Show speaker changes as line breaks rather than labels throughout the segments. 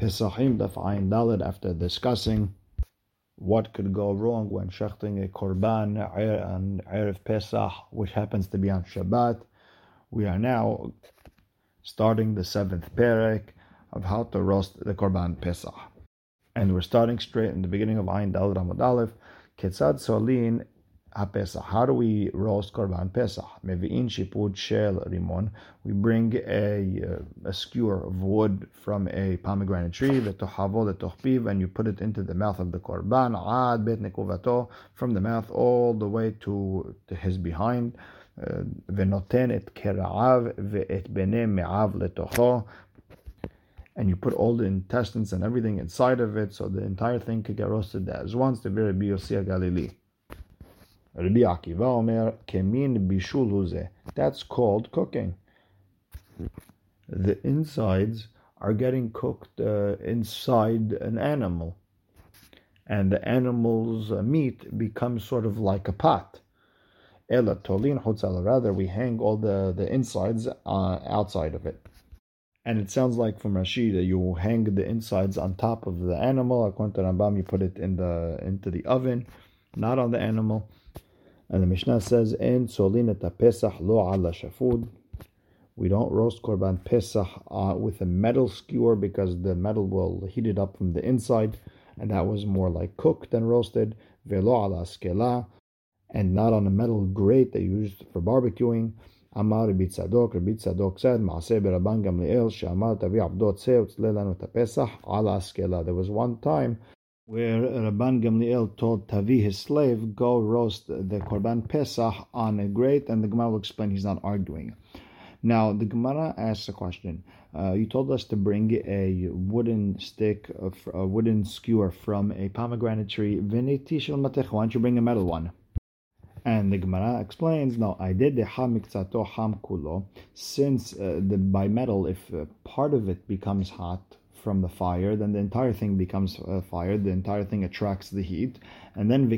Pesachim Daf Daled after discussing what could go wrong when shechting a korban er-, on Erev Pesach, which happens to be on Shabbat. We are now starting the seventh perek of how to roast the korban Pesach. And we're starting straight in the beginning of Ayin Daled Amud Aleph. Ketzad Solin HaPesach. How do we roast Korban Pesach? Mevi'in shipud shel rimon. We bring a, uh, a skewer of wood from a pomegranate tree, v'tohavo letochpiv, and you put it into the mouth of the Korban, ad bet nekuvato, from the mouth all the way to, to his behind. V'noten et kera'av ve'et bene me'av letocho. And you put all the intestines and everything inside of it, so the entire thing could get roasted as once. The Rabbi Yossi Galili. Rabbi Akiva Omer Kemin Bishul Huze. That's called cooking. The insides are getting cooked uh, inside an animal, and the animal's uh, meat becomes sort of like a pot. Ela tolin hotzala. Rather, we hang all the the insides uh, outside of it. And it sounds like from Rashi that you hang the insides on top of the animal. According to Rambam, you put it in the into the oven, not on the animal. And the Mishnah says, "En solin et pesach lo ala shafud." We don't roast korban pesach uh, with a metal skewer because the metal will heat it up from the inside, and that was more like cooked than roasted. Velo ala skela, and not on a metal grate they used for barbecuing. Amar Rabbi Tzadok, Rabbi Tzadok said, Maaseh beraban Gamliel, she'amar tavi abdot tzeh utzle lanu pesach ala skela. There was one time where Rabban Gamliel told Tavi, his slave, go roast the Korban Pesach on a grate, and the Gemara will explain he's not arguing. Now, the Gemara asks a question. Uh, you told us to bring a wooden stick, a wooden skewer from a pomegranate tree. Why don't you bring a metal one? And the Gemara explains, no, I did the hamikzato ham kulo, since uh, the by metal, if uh, part of it becomes hot, from the fire, then the entire thing becomes uh, fire, the entire thing attracts the heat, and then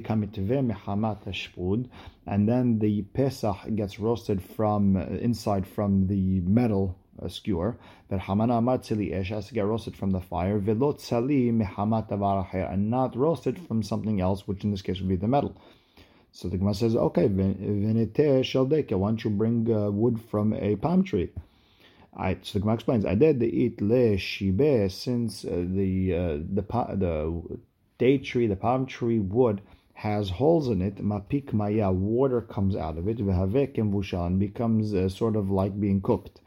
and then the pesach gets roasted from uh, inside from the metal uh, skewer. But hamana matzili esh has to get roasted from the fire, velot sali and not roasted from something else, which in this case would be the metal. So the Gemara says, okay, venete sheldeke, why don't you bring uh, wood from a palm tree? I, so the Gemara explains, I did the eat le shibe since uh, the uh, the the date tree, the palm tree wood has holes in it. Mapik maya, water comes out of it. V'havek vushan becomes uh, sort of like being cooked.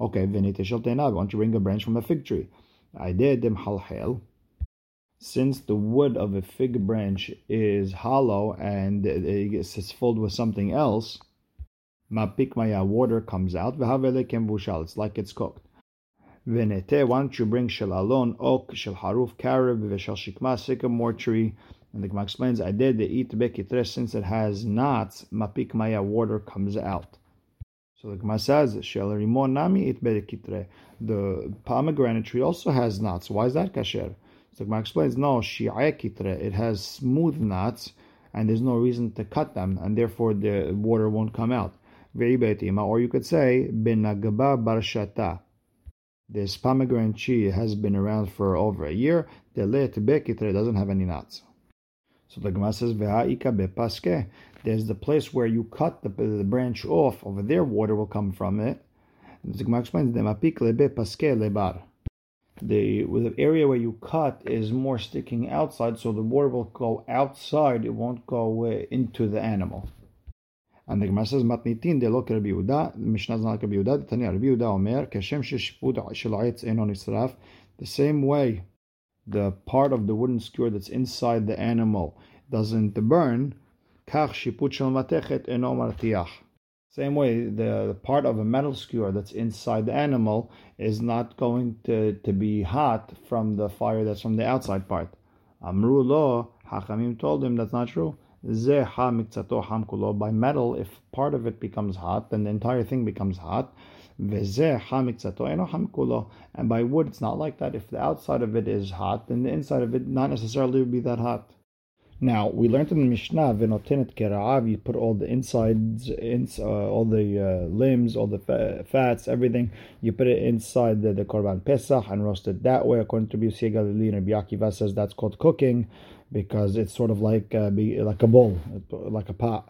Okay, v'nite Why don't you bring a branch from a fig tree? I did them halhel. Since the wood of a fig branch is hollow and it's filled with something else, Mapik maya, water comes out. V'havelekem vushal, it's like it's cooked. Venete, why don't you bring shalalon, oak, shel haruf, carob, v'shel shikma, sycamore tree. And the Gemara explains, I did the eat bekitre, since it has knots, mapik maya, water comes out. So the Gemara says, shel rimon nami it bekitre. The pomegranate tree also has knots. Why is that kasher? So the Gemara explains, no, shi'e kitre, it has smooth knots, and there's no reason to cut them, and therefore the water won't come out. Or you could say, Benagaba Barshata. This pomegranate tree has been around for over a year. Delet Bekitre doesn't have any nuts. So the Gemara says, Ve'aika bepaske. There's the place where you cut the, the branch off. Over there, water will come from it. The Gemara explains, Demapik lebe lebar. The, the area where you cut is more sticking outside, so the water will go outside. It won't go uh, into the animal. And the Gemara says, מתניתין דלא כרבי יהודה, משנה זנה כרבי יהודה, דתניא רבי יהודה אומר, כשם ששיפוט של העץ אינו נשרף, the same way the part of the wooden skewer that's inside the animal doesn't burn, כך שיפוט של מתכת אינו מרתיח. Same way, the, the part of a metal skewer that's inside the animal is not going to, to be hot from the fire that's from the outside part. Amru lo, Hachamim told him that's not true. By metal, if part of it becomes hot, then the entire thing becomes hot. And by wood, it's not like that. If the outside of it is hot, then the inside of it not necessarily would be that hot. Now we learned in the Mishnah, "Venotenet kera'av." You put all the insides, ins, uh, all the uh, limbs, all the fats, everything. You put it inside the, the korban pesach and roast it that way. According to Biyusi Galili and Rabbi says that's called cooking because it's sort of like uh, like a bowl, like a pot.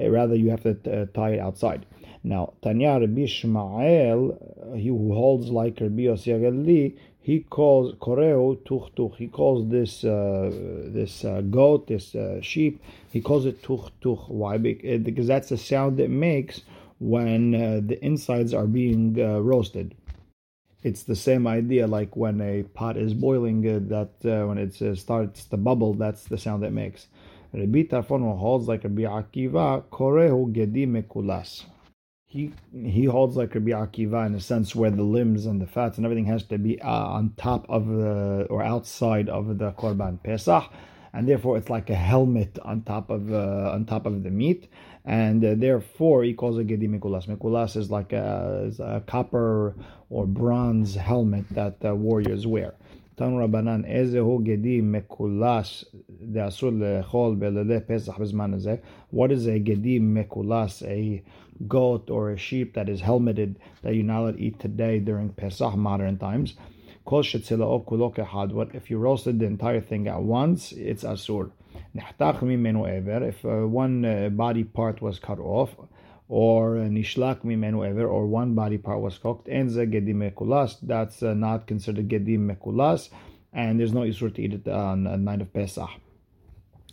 Uh, rather, you have to uh, tie it outside. Now, Tanya Rabbi Shmael, he who holds like Rabbi Yossi he calls koreo tuch tuch. He calls this uh, this uh, goat, this uh, sheep, he calls it tuch tuch. Why? Uh, because that's the sound it makes when uh, the insides are being uh, roasted. It's the same idea like when a pot is boiling. that when it starts to bubble, that's the sound it makes. Rabbi Tarfon holds like Rabbi Akiva koreo gedi mekulas he he holds like Rabbi Akiva in a sense where the limbs and the fats and everything has to be uh, on top of the or outside of the korban pesach, and therefore it's like a helmet on top of uh, on top of the meat, and uh, therefore he calls it gedi mikulas. Mikulas is like a, is a copper or bronze helmet that the warriors wear. תנו רבנן, איזה הוא גדי מקולס דאסור לאכול בלילי פסח בזמן הזה? What is a גדי מקולס, a goat or a sheep that is helmeted that you're not allowed to eat today during Pesach modern times. Kol What if you roasted the entire thing at once? It's asur. If uh, one uh, body part was cut off, or uh, nishlak mimenu or one body part was cooked, and gedim mekulas, that's uh, not considered gedim mekulas, and there's no isur to eat it on a night of Pesach.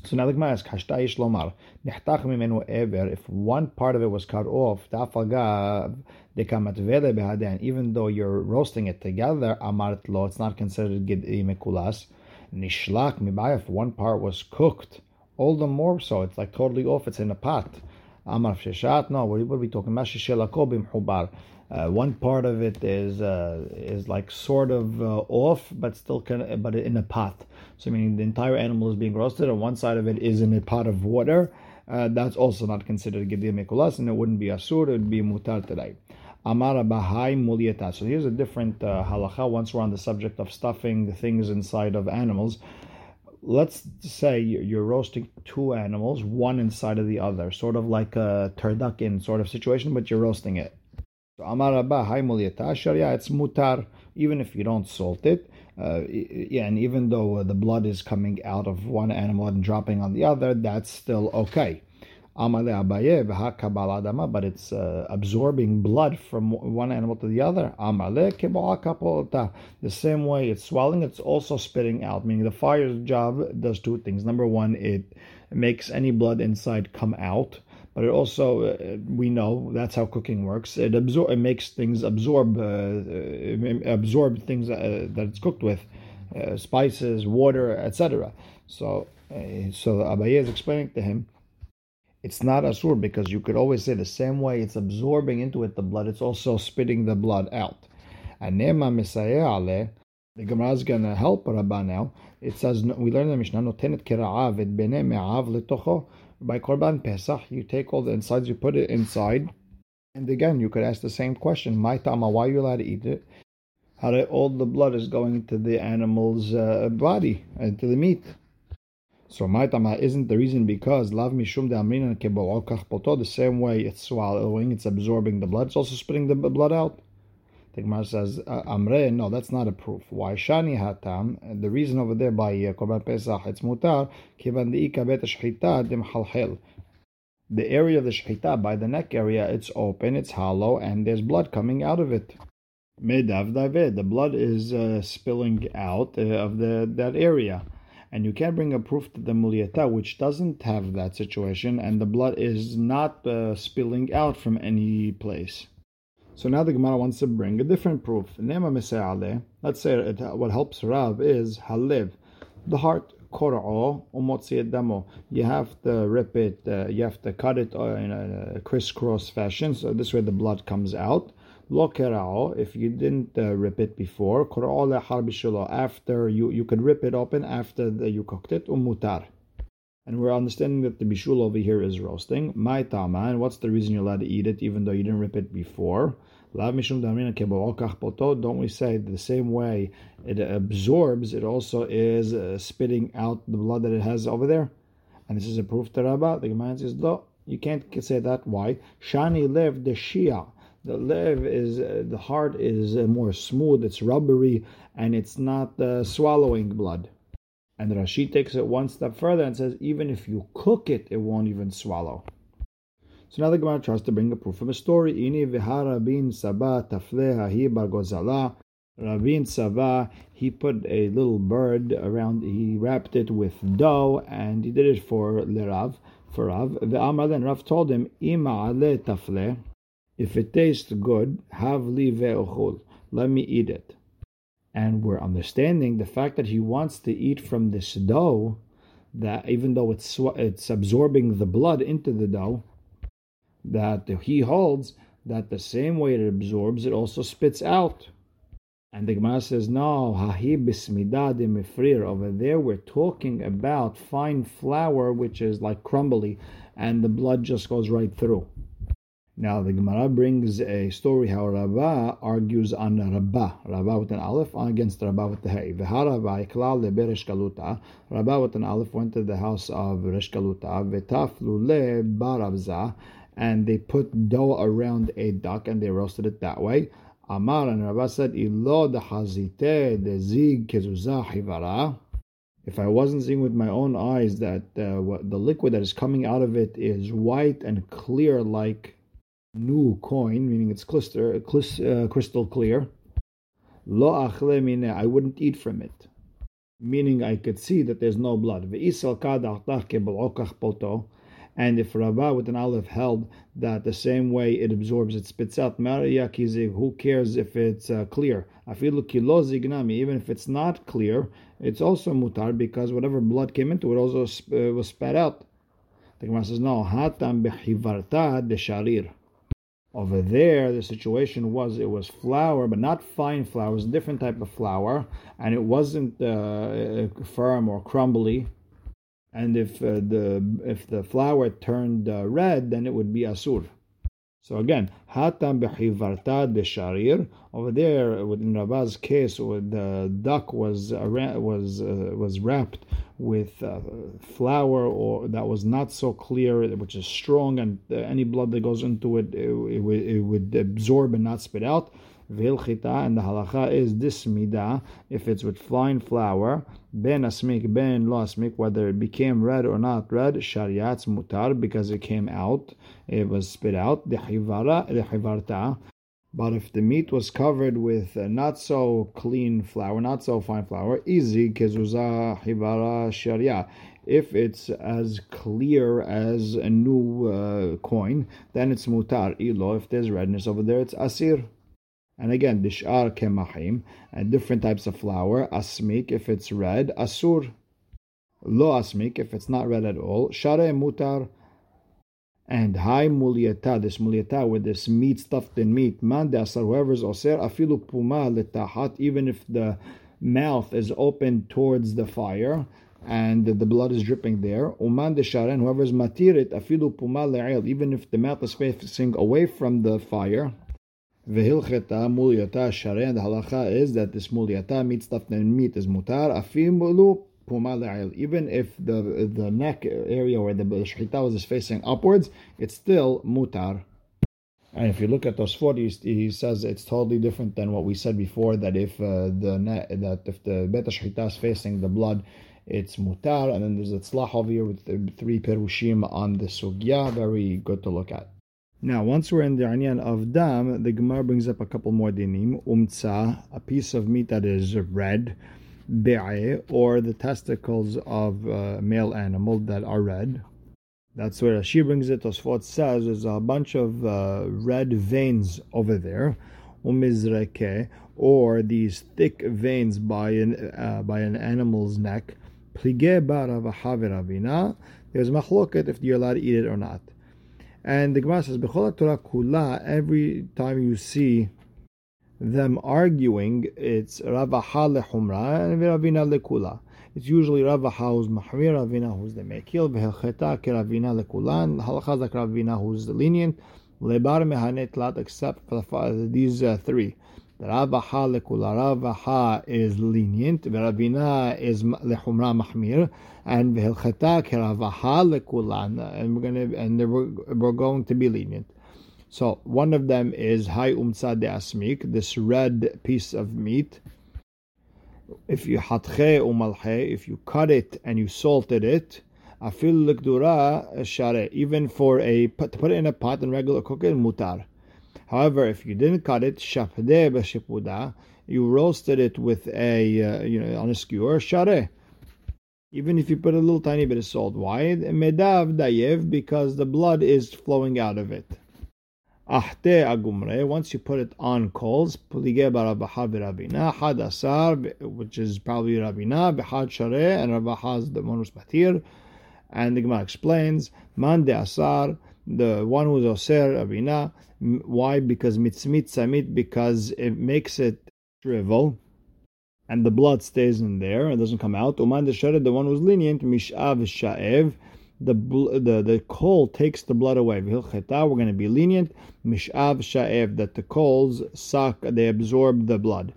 So now the Gemara asks, Hashtaish lomar, nechtach mimenu ever, if one part of it was cut off, ta'afagav dekamat behadan, even though you're roasting it together, amart lo, it's not considered gedim mekulas. Nishlak mibay, if one part was cooked, all the more so, it's like totally off, it's in a pot. Amar Sheshet. No, what are we talking about? Sheshelakobim Hubar. Uh, one part of it is uh, is like sort of uh, off, but still of, but in a pot. So meaning the entire animal is being roasted, and one side of it is in a pot of water. Uh, that's also not considered gedir mekulas, and it wouldn't be asur; it would be mutar today. Amara bahai mulieta. So here's a different uh, halacha. Once we're on the subject of stuffing things inside of animals, let's say you're roasting two animals, one inside of the other, sort of like a turducken sort of situation, but you're roasting it. So Amar Abba, yeah, it's mutar, even if you don't salt it. Uh, yeah, and even though uh, the blood is coming out of one animal and dropping on the other, that's still okay but it's uh, absorbing blood from one animal to the other. The same way it's swelling, it's also spitting out, meaning the fire's job does two things. Number one, it makes any blood inside come out. But it also, uh, we know that's how cooking works. It absor- it makes things absorb, uh, uh absorb things uh, that it's cooked with, uh, spices, water, etc. So, so Abaye is explaining to him it's not asur because you could always say the same way it's absorbing into it the blood, it's also spitting the blood out. And the Gemara is going to help Rabba now. It says, we learn the Mishnah, notenet kira'av et bene me'av letocho. By Korban Pesach, you take all the insides, you put it inside. And again, you could ask the same question, my tama, why are you allowed to eat it? How did all the blood is going to the animal's uh, body, and to the meat. So my tama isn't the reason because lav mishum de poto the same way it's swallowing, it's absorbing the blood, it's also spitting the blood out. The Gemara says amre, no, that's not a proof. Why shani hatam? The reason over there by uh, korban pesach it's mutar kivan deika bet shchita dem halhel. The area of the shchita by the neck area, it's open, it's hollow, and there's blood coming out of it. Medav the blood is uh, spilling out uh, of the that area and you can't bring a proof to the muliata which doesn't have that situation and the blood is not uh, spilling out from any place. So now the Gemara wants to bring a different proof. Let's say it, what helps Rav is halev, the heart. You have to rip it, uh, you have to cut it uh, in a crisscross fashion, so this way the blood comes out. Lo if you didn't uh, rip it before, korao after you, you could rip it open after the, you cooked it, umutar. And we're understanding that the bishul over here is roasting. My tama, and what's the reason you're allowed to eat it even though you didn't rip it before? La Mishun Damina Kebookahpot. Don't we say the same way it absorbs, it also is uh, spitting out the blood that it has over there? And this is a proof to Rabbah. The Gemara says, no, you can't say that. Why? Shani lev the Shia. The lev is, uh, the heart is uh, more smooth, it's rubbery, and it's not uh, swallowing blood. And Rashi takes it one step further and says, even if you cook it, it won't even swallow. So now the Gemara tries to bring a proof from a story. Ini v'hara bin sabah tafle hi bar gozala. Rabin Sava, he put a little bird around, he wrapped it with dough, and he did it for Lerav, for Rav. The Amar then Rav told him, Ima ale tafle, if it tastes good, have li ve'ochul, let me eat it. And we're understanding the fact that he wants to eat from this dough, that even though it's it's absorbing the blood into the dough, that he holds that the same way it absorbs, it also spits out. And the Gemara says, no, hahi bismidad mifrir. Over there, we're talking about fine flour, which is like crumbly, and the blood just goes right through. Now, the Gemara brings a story how Rabbah argues on Rabbah, Rabbah with an aleph, against Rabbah with the hay. V'harabah iklal leberesh kaluta. Rabbah with an aleph went to the house of Resh Galuta. V'taflu le baravza and they put dough around a duck and they roasted it that way. Amar and Rabba said, Ilo de hazite de zig kezuzah hivara. If I wasn't seeing with my own eyes that uh, the liquid that is coming out of it is white and clear like new coin, meaning it's cluster, uh, crystal clear, lo achle mine, I wouldn't eat from it. Meaning I could see that there's no blood. And if Rabbah with an aleph held that the same way it absorbs, it spits out, who cares if it's uh, clear? Even if it's not clear, it's also mutar because whatever blood came into it also uh, was spat out. The Gemara says, no, hatam behivarta de sharir. Over there, the situation was it was flour, but not fine flour. It was a different type of flour, and it wasn't uh, firm or crumbly and if uh, the if the flour turned uh, red, then it would be asur. So again, hatam bechivarta de sharir. Over there, in Rabbah's case, the duck was was uh, was wrapped with uh, flour or that was not so clear, which is strong, and uh, any blood that goes into it, it, it, it would absorb and not spit out. Vilchita, and the halacha is this midah, if it's with fine flour, ben asmik, ben lo asmik, whether it became red or not red, shariat's mutar, because it came out, it was spit out, the hivarta. But if the meat was covered with not so clean flour, not so fine flour, easy, kezuza hivara sharia. If it's as clear as a new uh, coin, then it's mutar. Ilo, if there's redness over there, it's asir. And again, dishar kemahim, and different types of flour. Asmik, if it's red. Asur, lo asmik, if it's not red at all. Share mutar, and high muliata, this muliata with this meat stuffed in meat. Man asar, whoever's oser, afilu puma letahat, even if the mouth is open towards the fire and the blood is dripping there. Uman de sharen, whoever's matirit, afilu puma le'il, even if the mouth is facing away from the fire. Vehilcheta mulyata sharei. And the halacha is that this mulyata meat stuffed in meat is mutar. Afimulu Even if the the neck area where the shechita is facing upwards, it's still mutar. And if you look at Tosfot, he says it's totally different than what we said before. That if uh, the ne- that if the beta shechita is facing the blood, it's mutar. And then there's a tzlach over here with the three perushim on the sugya. Very good to look at. Now, once we're in the Anyan of Dam, the Gemara brings up a couple more dinim. Umtsa, a piece of meat that is red, be'e, or the testicles of a male animal that are red. That's where she brings it. Tosfot says there's a bunch of uh, red veins over there. Umizreke, or these thick veins by an, uh, by an animal's neck. Plige bara There's machloket if you're allowed to eat it or not. And the Gemara says, B'chol Torah kula, every time you see them arguing, it's Rav Acha lechumra and Ravina lekula. It's usually Rav Acha who's mahmir, Ravina who's the mekil, v'helcheta ke Ravina lekula, and halacha like Ravina who's lenient, Lebar mehanet except for these uh, three. Rav Acha lekula. Rav Acha is lenient. Ravina is lechumra mahmir. And v'hilchata keravaha lekula. And we're gonna and we're, we're going to be lenient. So one of them is hay umtza de asmik, this red piece of meat. If you hatche umalche, if you cut it and you salted it, afil lekdura share, even for a to put it in a pot and regular cook it mutar. However, if you didn't cut it, shapde b'shipuda, you roasted it with a uh, you know on a skewer, share. Even if you put a little tiny bit of salt, why? Medav dayev, because the blood is flowing out of it. Ahte agumre, once you put it on coals, pulige barabaha which is probably rabina, behad share, and rabaha is the one. And the Gemara explains, man de asar, the one who's oser rabina, why? Because mitzmit samit, because it makes it shrivel, and the blood stays in there and doesn't come out. Uman the one who's lenient, mishav sha'ev, the the the coal takes the blood away. We're going to be lenient. Mishav sha'ev that the coals suck, they absorb the blood.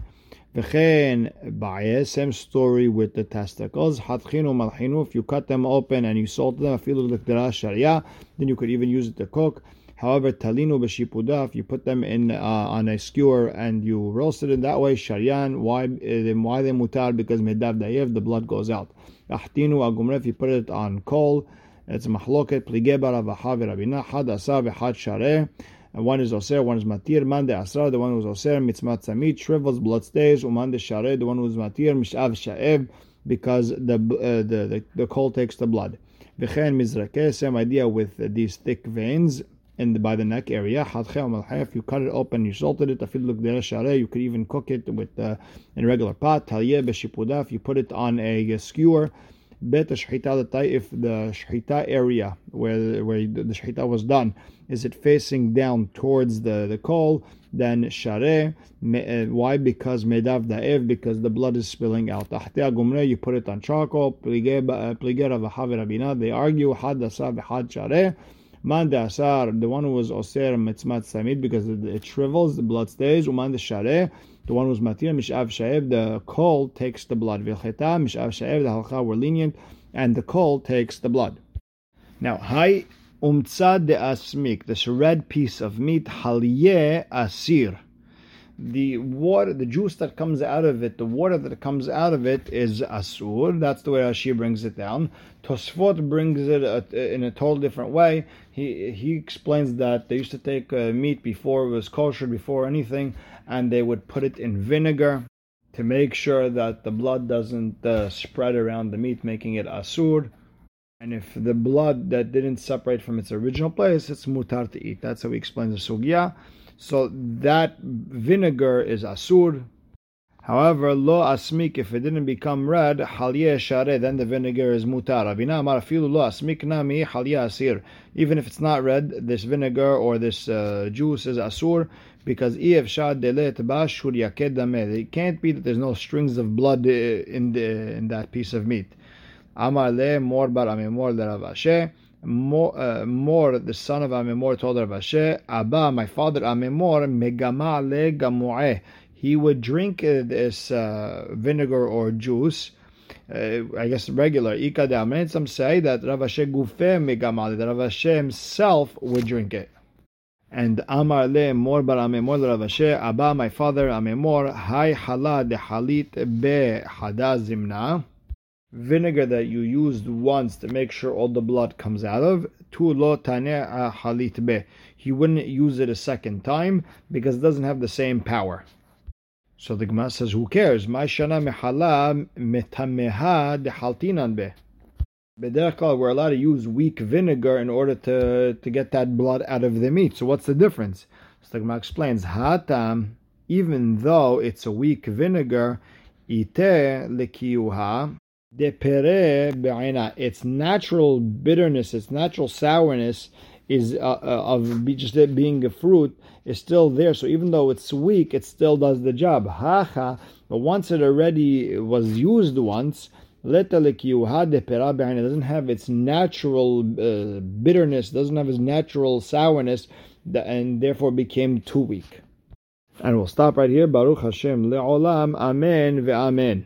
V'chein same story with the testicles. Hatchinu malchinu, if you cut them open and you salt them, afilu sharia, then you could even use it to cook. However, talinu b'shipuda, if you put them in uh, on a skewer and you roast it in that way, sharian, why, then why they mutar? Because medav the blood goes out. Ahtinu agumre, you put it on coal, it's mahloket, plige baravaha v'rabina, had asa v'had shareh, one is oser, one is matir. Man de asra, the one who is oser, mitzmat samit, shrivels, blood stays. Uman de shareh, the one who is matir, mishav sha'ev, because the, uh, the, the, the coal takes the blood. V'chen mizrakeh, same idea with these thick veins in the, by the neck area. If you cut it open, you salted it. Afidluk dere Share, you could even cook it with uh, in a regular pot. If you put it on a skewer. Bet shchita if the shchita area where where the shchita was done is it facing down towards the, the coal, then share. Why? Because medav da'ev, because the blood is spilling out. You put it on charcoal. They argue had share. Man asar, the one who was oser mitzmat samid because it shrivels, the blood stays. Uman de share, the one who was matir mishav shaev, the coal takes the blood. Vilcheta mishav shaev, the halcha were lenient, and the coal takes the blood. Now, hi umtzad de asmik, this red piece of meat, halye asir the water, the juice that comes out of it, the water that comes out of it is asur. That's the way Rashi brings it down. Tosfot brings it in a total different way. He he explains that they used to take uh, meat before it was kosher, before anything, and they would put it in vinegar to make sure that the blood doesn't uh, spread around the meat, making it asur. And if the blood that didn't separate from its original place, it's mutar to eat. That's how he explains the sugya. So that vinegar is asur. However, lo asmik, if it didn't become red, halye share, then the vinegar is mutar. Filu lo asmik nami halye asir. Even if it's not red, this vinegar or this uh, juice is asur because if shad delet bashur yaked It can't be that there's no strings of blood uh, in the in that piece of meat. Amar le mor bar amemor le more, uh, more, the son of Amemor told Rav Ashi, Abba, my father Amemor, megama le. He would drink uh, this uh, vinegar or juice, uh, I guess regular. Ika de Some say that Rav Ashi gufe megama, that Rav Ashi himself would drink it. And Amar le mor bar Amemor Rav Ashi, Abba, my father Amemor, hala de halit be hadazimna vinegar that you used once to make sure all the blood comes out of, tu lo halit be. He wouldn't use it a second time because it doesn't have the same power. So the Gemara says, who cares? Ma shana mehala metameha dehaltinan be. We're allowed to use weak vinegar in order to, to get that blood out of the meat. So what's the difference? So the Gemara explains, hatam, even though it's a weak vinegar, ite lekiyuha, its natural bitterness, its natural sourness is uh, uh, of just it being a fruit is still there. So even though it's weak, it still does the job. Haha. but once it already was used once, It doesn't have its natural uh, bitterness, doesn't have its natural sourness, and therefore became too weak. And we'll stop right here. Baruch Hashem le'olam. Amen ve'amen.